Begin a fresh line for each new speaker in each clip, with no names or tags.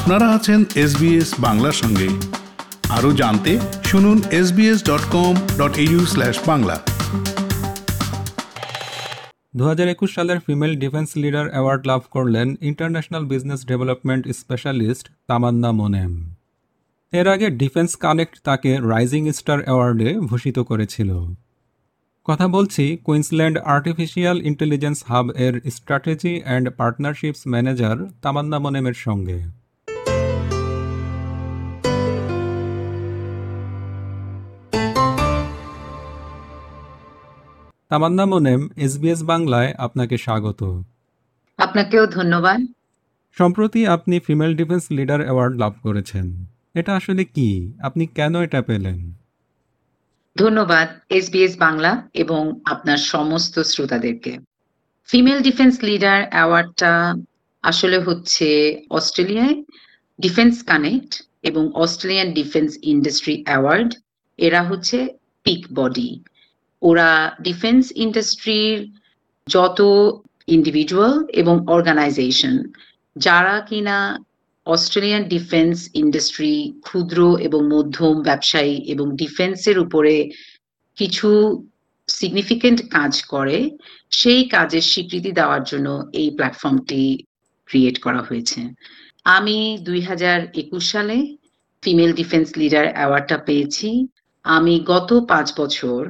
আপনারা আছেন এসবিএস বাংলার সঙ্গে। আরও জানতে শুনুন SBS dot com dot U slash Bangla.
দু হাজার একুশ সালের ফিমেল ডিফেন্স লিডার অ্যাওয়ার্ড লাভ করলেন international business development specialist Tamanna Monem. এর আগে ডিফেন্স কানেক্ট তাকে রাইজিং স্টার অ্যাওয়ার্ডে ভূষিত করেছিল। কথা বলছি কুইন্সল্যান্ড আর্টিফিশিয়াল ইন্টেলিজেন্স হাব এর strategy and partnerships manager Tamanna মোনেমের সঙ্গে। তামান্না মোনেম এসবিএস বাংলায় আপনাকে স্বাগত।
আপনাকেও ধন্যবাদ।
সম্প্রতি আপনি ফিমেল ডিফেন্স লিডার অ্যাওয়ার্ড লাভ করেছেন। এটা আসলে কি? আপনি কেন এটা পেলেন?
ধন্যবাদ এসবিএস বাংলা এবং আপনার সমস্ত শ্রোতাদেরকে। ফিমেল ডিফেন্স লিডার অ্যাওয়ার্ডটা আসলে হচ্ছে অস্ট্রেলিয়ায় ডিফেন্স কানেক্ট এবং অস্ট্রেলিয়ান ডিফেন্স ইন্ডাস্ট্রি অ্যাওয়ার্ড। এরা হচ্ছে পিক বডি। ওরা ডিফেন্স ইন্ডাস্ট্রির যত ইন্ডিভিজুয়াল এবং অর্গানাইজেশন যারা কিনা অস্ট্রেলিয়ান ডিফেন্স ইন্ডাস্ট্রি ক্ষুদ্র এবং মধ্যম ব্যবসায়ী এবং ডিফেন্সের উপরে কিছু সিগনিফিকেন্ট কাজ করে, সেই কাজের স্বীকৃতি দেওয়ার জন্য এই প্ল্যাটফর্মটি ক্রিয়েট করা হয়েছে। আমি দুই হাজার একুশ সালে ফিমেল ডিফেন্স লিডার অ্যাওয়ার্ডটা পেয়েছি। আমি গত পাঁচ বছর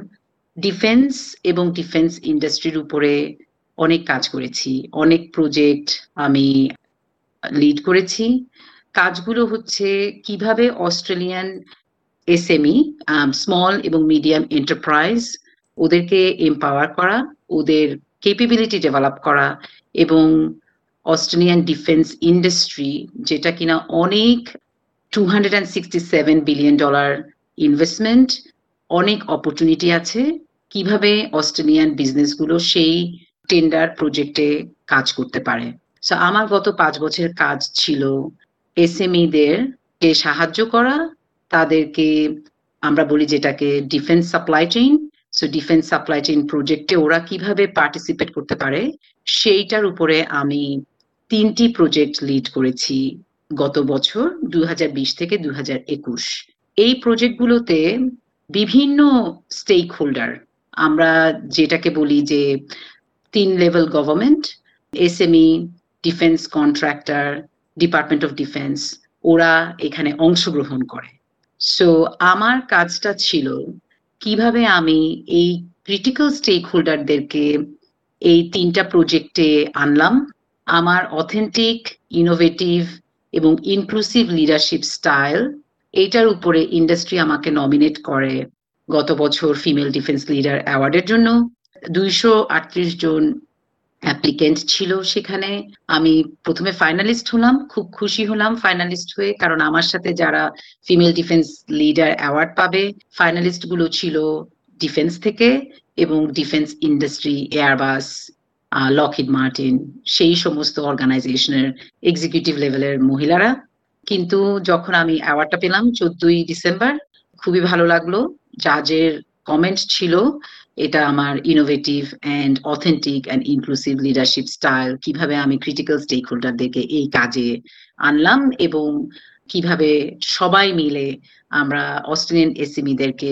ডিফেন্স এবং ডিফেন্স ইন্ডাস্ট্রির উপরে অনেক কাজ করেছি। অনেক প্রজেক্ট আমি লিড করেছি। কাজগুলো হচ্ছে কীভাবে অস্ট্রেলিয়ান এসএমই স্মল এবং মিডিয়াম এন্টারপ্রাইজ ওদেরকে এম্পাওয়ার করা, ওদের কেপেবিলিটি ডেভেলপ করা এবং অস্ট্রেলিয়ান ডিফেন্স ইন্ডাস্ট্রি যেটা কিনা অনেক two hundred and sixty seven billion dollar investment অনেক অপরচুনিটি আছে। কীভাবে অস্ট্রেলিয়ান বিজনেসগুলো সেই টেন্ডার প্রজেক্টে কাজ করতে পারে? সো আমার গত পাঁচ বছরের কাজ ছিল এসএমইদের কে সাহায্য করা, তাদেরকে আমরা বলি যেটাকে defence supply chain so defence supply chain প্রজেক্টে ওরা কীভাবে পার্টিসিপেট করতে পারে, সেইটার উপরে আমি তিনটি প্রজেক্ট লিড করেছি গত বছর দু হাজার বিশ থেকে দু হাজার একুশ। এই প্রজেক্টগুলোতে বিভিন্ন স্টেক হোল্ডার আমরা যেটাকে বলি যে তিন level government S SME defence contractor department of defence ওরা এখানে অংশগ্রহণ করে। সো আমার কাজটা ছিল কীভাবে আমি এই ক্রিটিক্যাল স্টেক হোল্ডারদেরকে এই তিনটা প্রজেক্টে আনলাম। আমার অথেন্টিক ইনোভেটিভ এবং ইনক্লুসিভ লিডারশিপ স্টাইল এইটার উপরে ইন্ডাস্ট্রি আমাকে নমিনেট করে গত বছর ফিমেল ডিফেন্স লিডার অ্যাওয়ার্ডের জন্য দুইশো আটত্রিশ জন অ্যাপ্লিকেন্ট ছিল সেখানে। আমি প্রথমে ফাইনালিস্ট হলাম, খুব খুশি হলাম ফাইনালিস্ট হয়ে, কারণ আমার সাথে যারা ফিমেল ডিফেন্স লিডার অ্যাওয়ার্ড পাবে ফাইনালিস্টগুলো ছিল ডিফেন্স থেকে এবং defence industry Airbus Lockheed Martin সেই সমস্ত অর্গানাইজেশনের এক্সিকিউটিভ লেভেলের মহিলারা। কিন্তু যখন আমি অ্যাওয়ার্ডটা পেলাম, চোদ্দই ডিসেম্বর খুবই ভালো লাগল। জাজের কমেন্ট ছিল, এটা আমার innovative and authentic and inclusive leadership style কীভাবে আমি ক্রিটিক্যাল স্টেক হোল্ডারদেরকে এই কাজে আনলাম এবং কীভাবে সবাই মিলে আমরা অস্ট্রেলিয়ান এসএমইদেরকে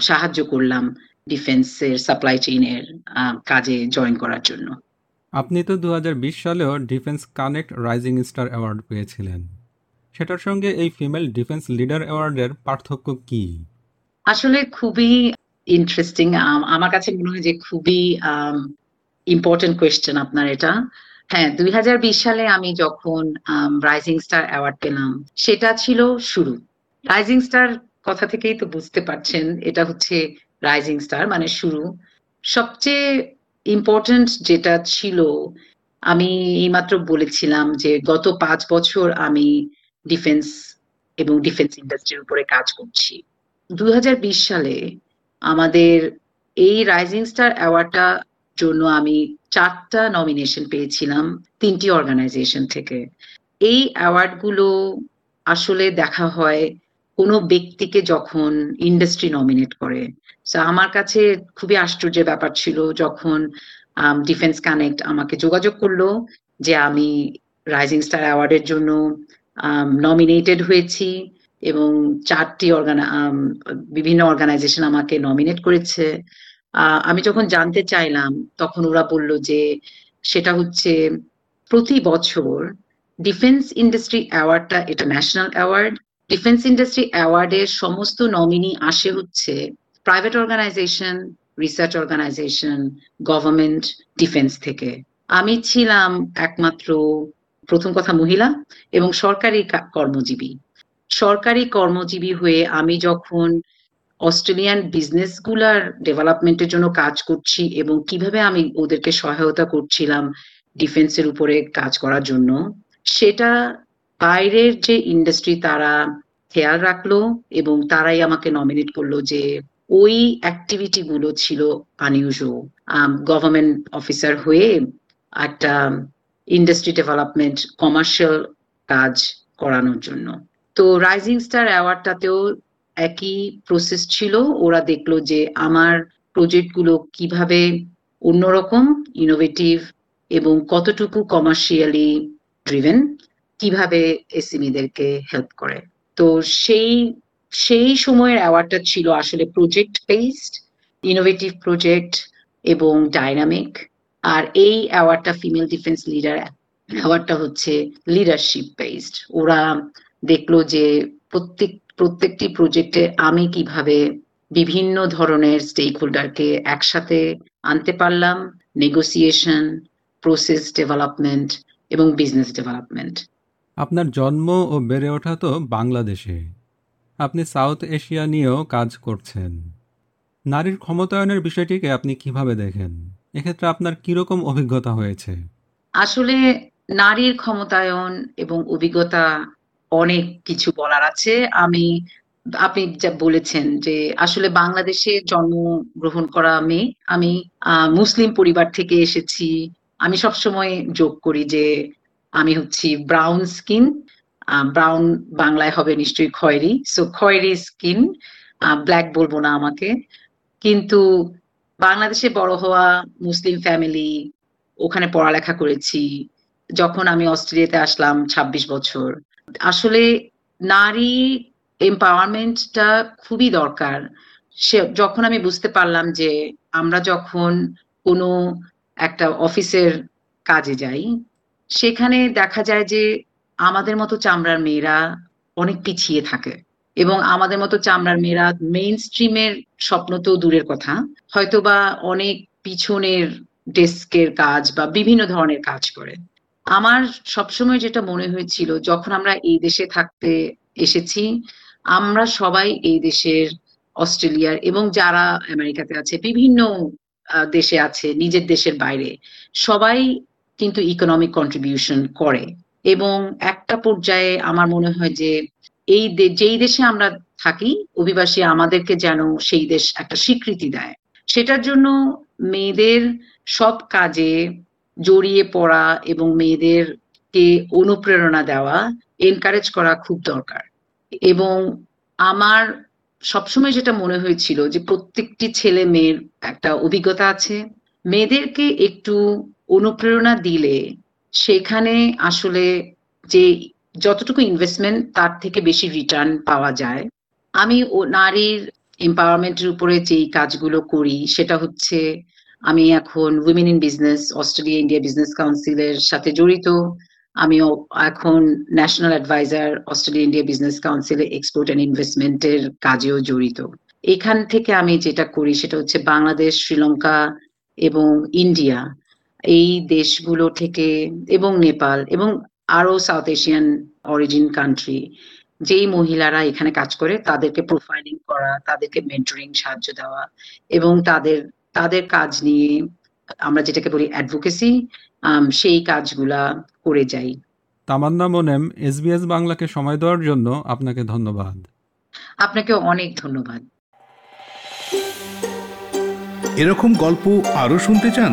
সাহায্য করলাম ডিফেন্সের সাপ্লাই চেইনের কাজে জয়েন করার জন্য।
আপনি তো দু সালেও defence connect rising star award পেয়েছিলেন। সেটার সঙ্গে এই ফিমেল ডিফেন্স লিডার অ্যাওয়ার্ডের পার্থক্য কি?
আসলে খুবই ইন্টারেস্টিং আমার কাছে মনে হয় যে খুবই ইম্পর্টেন্ট কোয়েশ্চেন আপনার এটা। হ্যাঁ দুই হাজার বিশ সালে আমি যখন রাইজিং স্টার অ্যাওয়ার্ড পেলাম, সেটা ছিল শুরু। রাইজিং স্টার কথা থেকেই তো বুঝতে পারছেন, এটা হচ্ছে রাইজিং স্টার মানে শুরু। সবচেয়ে ইম্পর্টেন্ট যেটা ছিল, আমি এইমাত্র বলেছিলাম যে গত পাঁচ বছর আমি ডিফেন্স এবং ডিফেন্স ইন্ডাস্ট্রির উপরে কাজ করছি। দুই হাজার বিশ সালে আমাদের এই রাইজিং স্টার অ্যাওয়ার্ডটা জন্য আমি চারটা নমিনেশন পেয়েছিলাম তিনটি অর্গানাইজেশন থেকে। এই অ্যাওয়ার্ডগুলো আসলে দেখা হয় কোনো ব্যক্তিকে যখন ইন্ডাস্ট্রি নমিনেট করে। আমার কাছে খুবই আশ্চর্যের ব্যাপার ছিল যখন ডিফেন্স কানেক্ট আমাকে যোগাযোগ করল যে আমি রাইজিং স্টার অ্যাওয়ার্ডের জন্য নমিনেটেড হয়েছি এবং চারটি অর্গানা বিভিন্ন অর্গানাইজেশন আমাকে নমিনেট করেছে। আমি যখন জানতে চাইলাম, তখন ওরা বলল যে সেটা হচ্ছে প্রতি বছর ডিফেন্স ইন্ডাস্ট্রি অ্যাওয়ার্ডটা এটা ন্যাশনাল অ্যাওয়ার্ড ডিফেন্স ইন্ডাস্ট্রি অ্যাওয়ার্ডের সমস্ত নমিনি আসে হচ্ছে private organisation research organisation government defence থেকে। আমি ছিলাম একমাত্র প্রথম কথা মহিলা এবং সরকারি কর্মজীবী। সরকারি কর্মজীবী হয়ে আমি যখন অস্ট্রেলিয়ান বিজনেসগুলার ডেভেলপমেন্টের জন্য কাজ করছি এবং কীভাবে আমি ওদেরকে সহায়তা করছিলাম ডিফেন্সের উপরে কাজ করার জন্য, সেটা বাইরের যে ইন্ডাস্ট্রি তারা খেয়াল রাখল এবং তারাই আমাকে নমিনেট করল যে ওই অ্যাক্টিভিটি গুলো ছিল আনইউজুয়াল গভর্নমেন্ট অফিসার হয়ে একটা ইন্ডাস্ট্রি ডেভেলপমেন্ট কমার্শিয়াল কাজ করানোর জন্য। তো রাইজিং স্টার অ্যাওয়ার্ডটাতেও একই প্রসেস ছিল। ওরা দেখল যে আমার প্রজেক্টগুলো কীভাবে অন্যরকম ইনোভেটিভ এবং কতটুকু কমার্শিয়ালি ড্রিভেন কীভাবে এসএমইদেরকে হেল্প করে। তো সেই সেই সময়ের অ্যাওয়ার্ডটা ছিল আসলে প্রজেক্ট বেসড ইনোভেটিভ প্রজেক্ট এবং ডাইনামিক আর এই অ্যাওয়ার্ডটা ফিমেল ডিফেন্স লিডার অ্যাওয়ার্ডটা হচ্ছে লিডারশিপ বেসড ওরা দেখল যে প্রত্যেক, প্রত্যেকটি প্রজেক্টে আমি কীভাবে বিভিন্ন ধরনের স্টেক হোল্ডারকে একসাথে আনতে পারলাম নেগোসিয়েশন প্রসেস ডেভেলপমেন্ট এবং বিজনেস ডেভেলপমেন্ট
আপনার জন্ম ও বেড়ে ওঠা তো বাংলাদেশে। আপনি সাউথ এশিয়া নিয়েও কাজ করছেন। নারীর ক্ষমতায়নের বিষয়টিকে আপনি কীভাবে দেখেন? এক্ষেত্রে আপনার কীরকম অভিজ্ঞতা হয়েছে?
আসলে নারীর ক্ষমতায়ন এবং অভিজ্ঞতা অনেক কিছু বলার আছে। আমি, আপনি যা বলেছেন যে আসলে বাংলাদেশে জন্মগ্রহণ করা মেয়ে, আমি মুসলিম পরিবার থেকে এসেছি। আমি সবসময় যোগ করি যে আমি হচ্ছি ব্রাউন স্কিন ব্রাউন বাংলায় হবে নিশ্চয়ই খয়েরি। সো খয়েরি স্কিন ব্ল্যাক বলব না আমাকে। কিন্তু বাংলাদেশে বড় হওয়া মুসলিম ফ্যামিলি ওখানে পড়ালেখা করেছি। যখন আমি অস্ট্রেলিয়াতে আসলাম ২৬ বছর। আসলে নারী এম্পাওয়ারমেন্টটা খুবই দরকার। সে, যখন আমি বুঝতে পারলাম যে আমরা যখন কোনো একটা অফিসের কাজে যাই, সেখানে দেখা যায় যে আমাদের মতো চামড়ার মেয়েরা অনেক পিছিয়ে থাকে। এবং আমাদের মতো চামড়ার মেয়েরা মেইন স্ট্রিমের স্বপ্ন তো দূরের কথা। হয়তোবা অনেক পিছনের ডেস্কের কাজ বা বিভিন্ন ধরনের কাজ করে। আমার সবসময় যেটা মনে হয়েছিল, যখন আমরা এই দেশে থাকতে এসেছি, আমরা সবাই এই দেশের অস্ট্রেলিয়ার এবং যারা আমেরিকাতে আছে, বিভিন্ন দেশে আছে, নিজের দেশের বাইরে, সবাই কিন্তু ইকোনমিক কন্ট্রিবিউশন করে। এবং একটা পর্যায়ে আমার মনে হয় যে এই যেই দেশে আমরা থাকি, অভিবাসী আমাদেরকে যেন সেই দেশ একটা স্বীকৃতি দেয়। সেটার জন্য মেয়েদের সব কাজে জড়িয়ে পড়া এবং মেয়েদেরকে অনুপ্রেরণা দেওয়া এনকারেজ করা খুব দরকার। এবং আমার সবসময় যেটা মনে হয়েছিল যে প্রত্যেকটি ছেলে মেয়ের একটা অভিজ্ঞতা আছে, মেয়েদেরকে একটু অনুপ্রেরণা দিলে সেখানে আসলে যে যতটুকু ইনভেস্টমেন্ট তার থেকে বেশি রিটার্ন পাওয়া যায়। আমি ও নারীর এম্পাওয়ারমেন্টের উপরে যেই কাজগুলো করি, সেটা হচ্ছে আমি এখন women in business Australia India business কাউন্সিলের সাথে জড়িত। আমি এখন national adviser Australia India business কাউন্সিলে এক্সপোর্ট অ্যান্ড ইনভেস্টমেন্টের কাজেও জড়িত। এখান থেকে আমি যেটা করি সেটা হচ্ছে বাংলাদেশ, শ্রীলঙ্কা এবং ইন্ডিয়া। এই দেশগুলো থেকে এবং নেপাল এবং আরও সাউথ এশিয়ান অরিজিন কান্ট্রি যেই মহিলারা এখানে কাজ করে তাদেরকে প্রোফাইলিং করা তাদেরকে মেন্টরিং সাহায্য দেওয়া এবং তাদের তাদের কাজ নিয়ে আমরা যেটাকে বলি অ্যাডভোকেসি সেই কাজগুলা করে যাই।
তামান্না মোনেম এসবিএস বাংলাকে সময় দেওয়ার জন্য আপনাকে ধন্যবাদ।
আপনাকে অনেক ধন্যবাদ।
এরকম গল্প আরও শুনতে চান?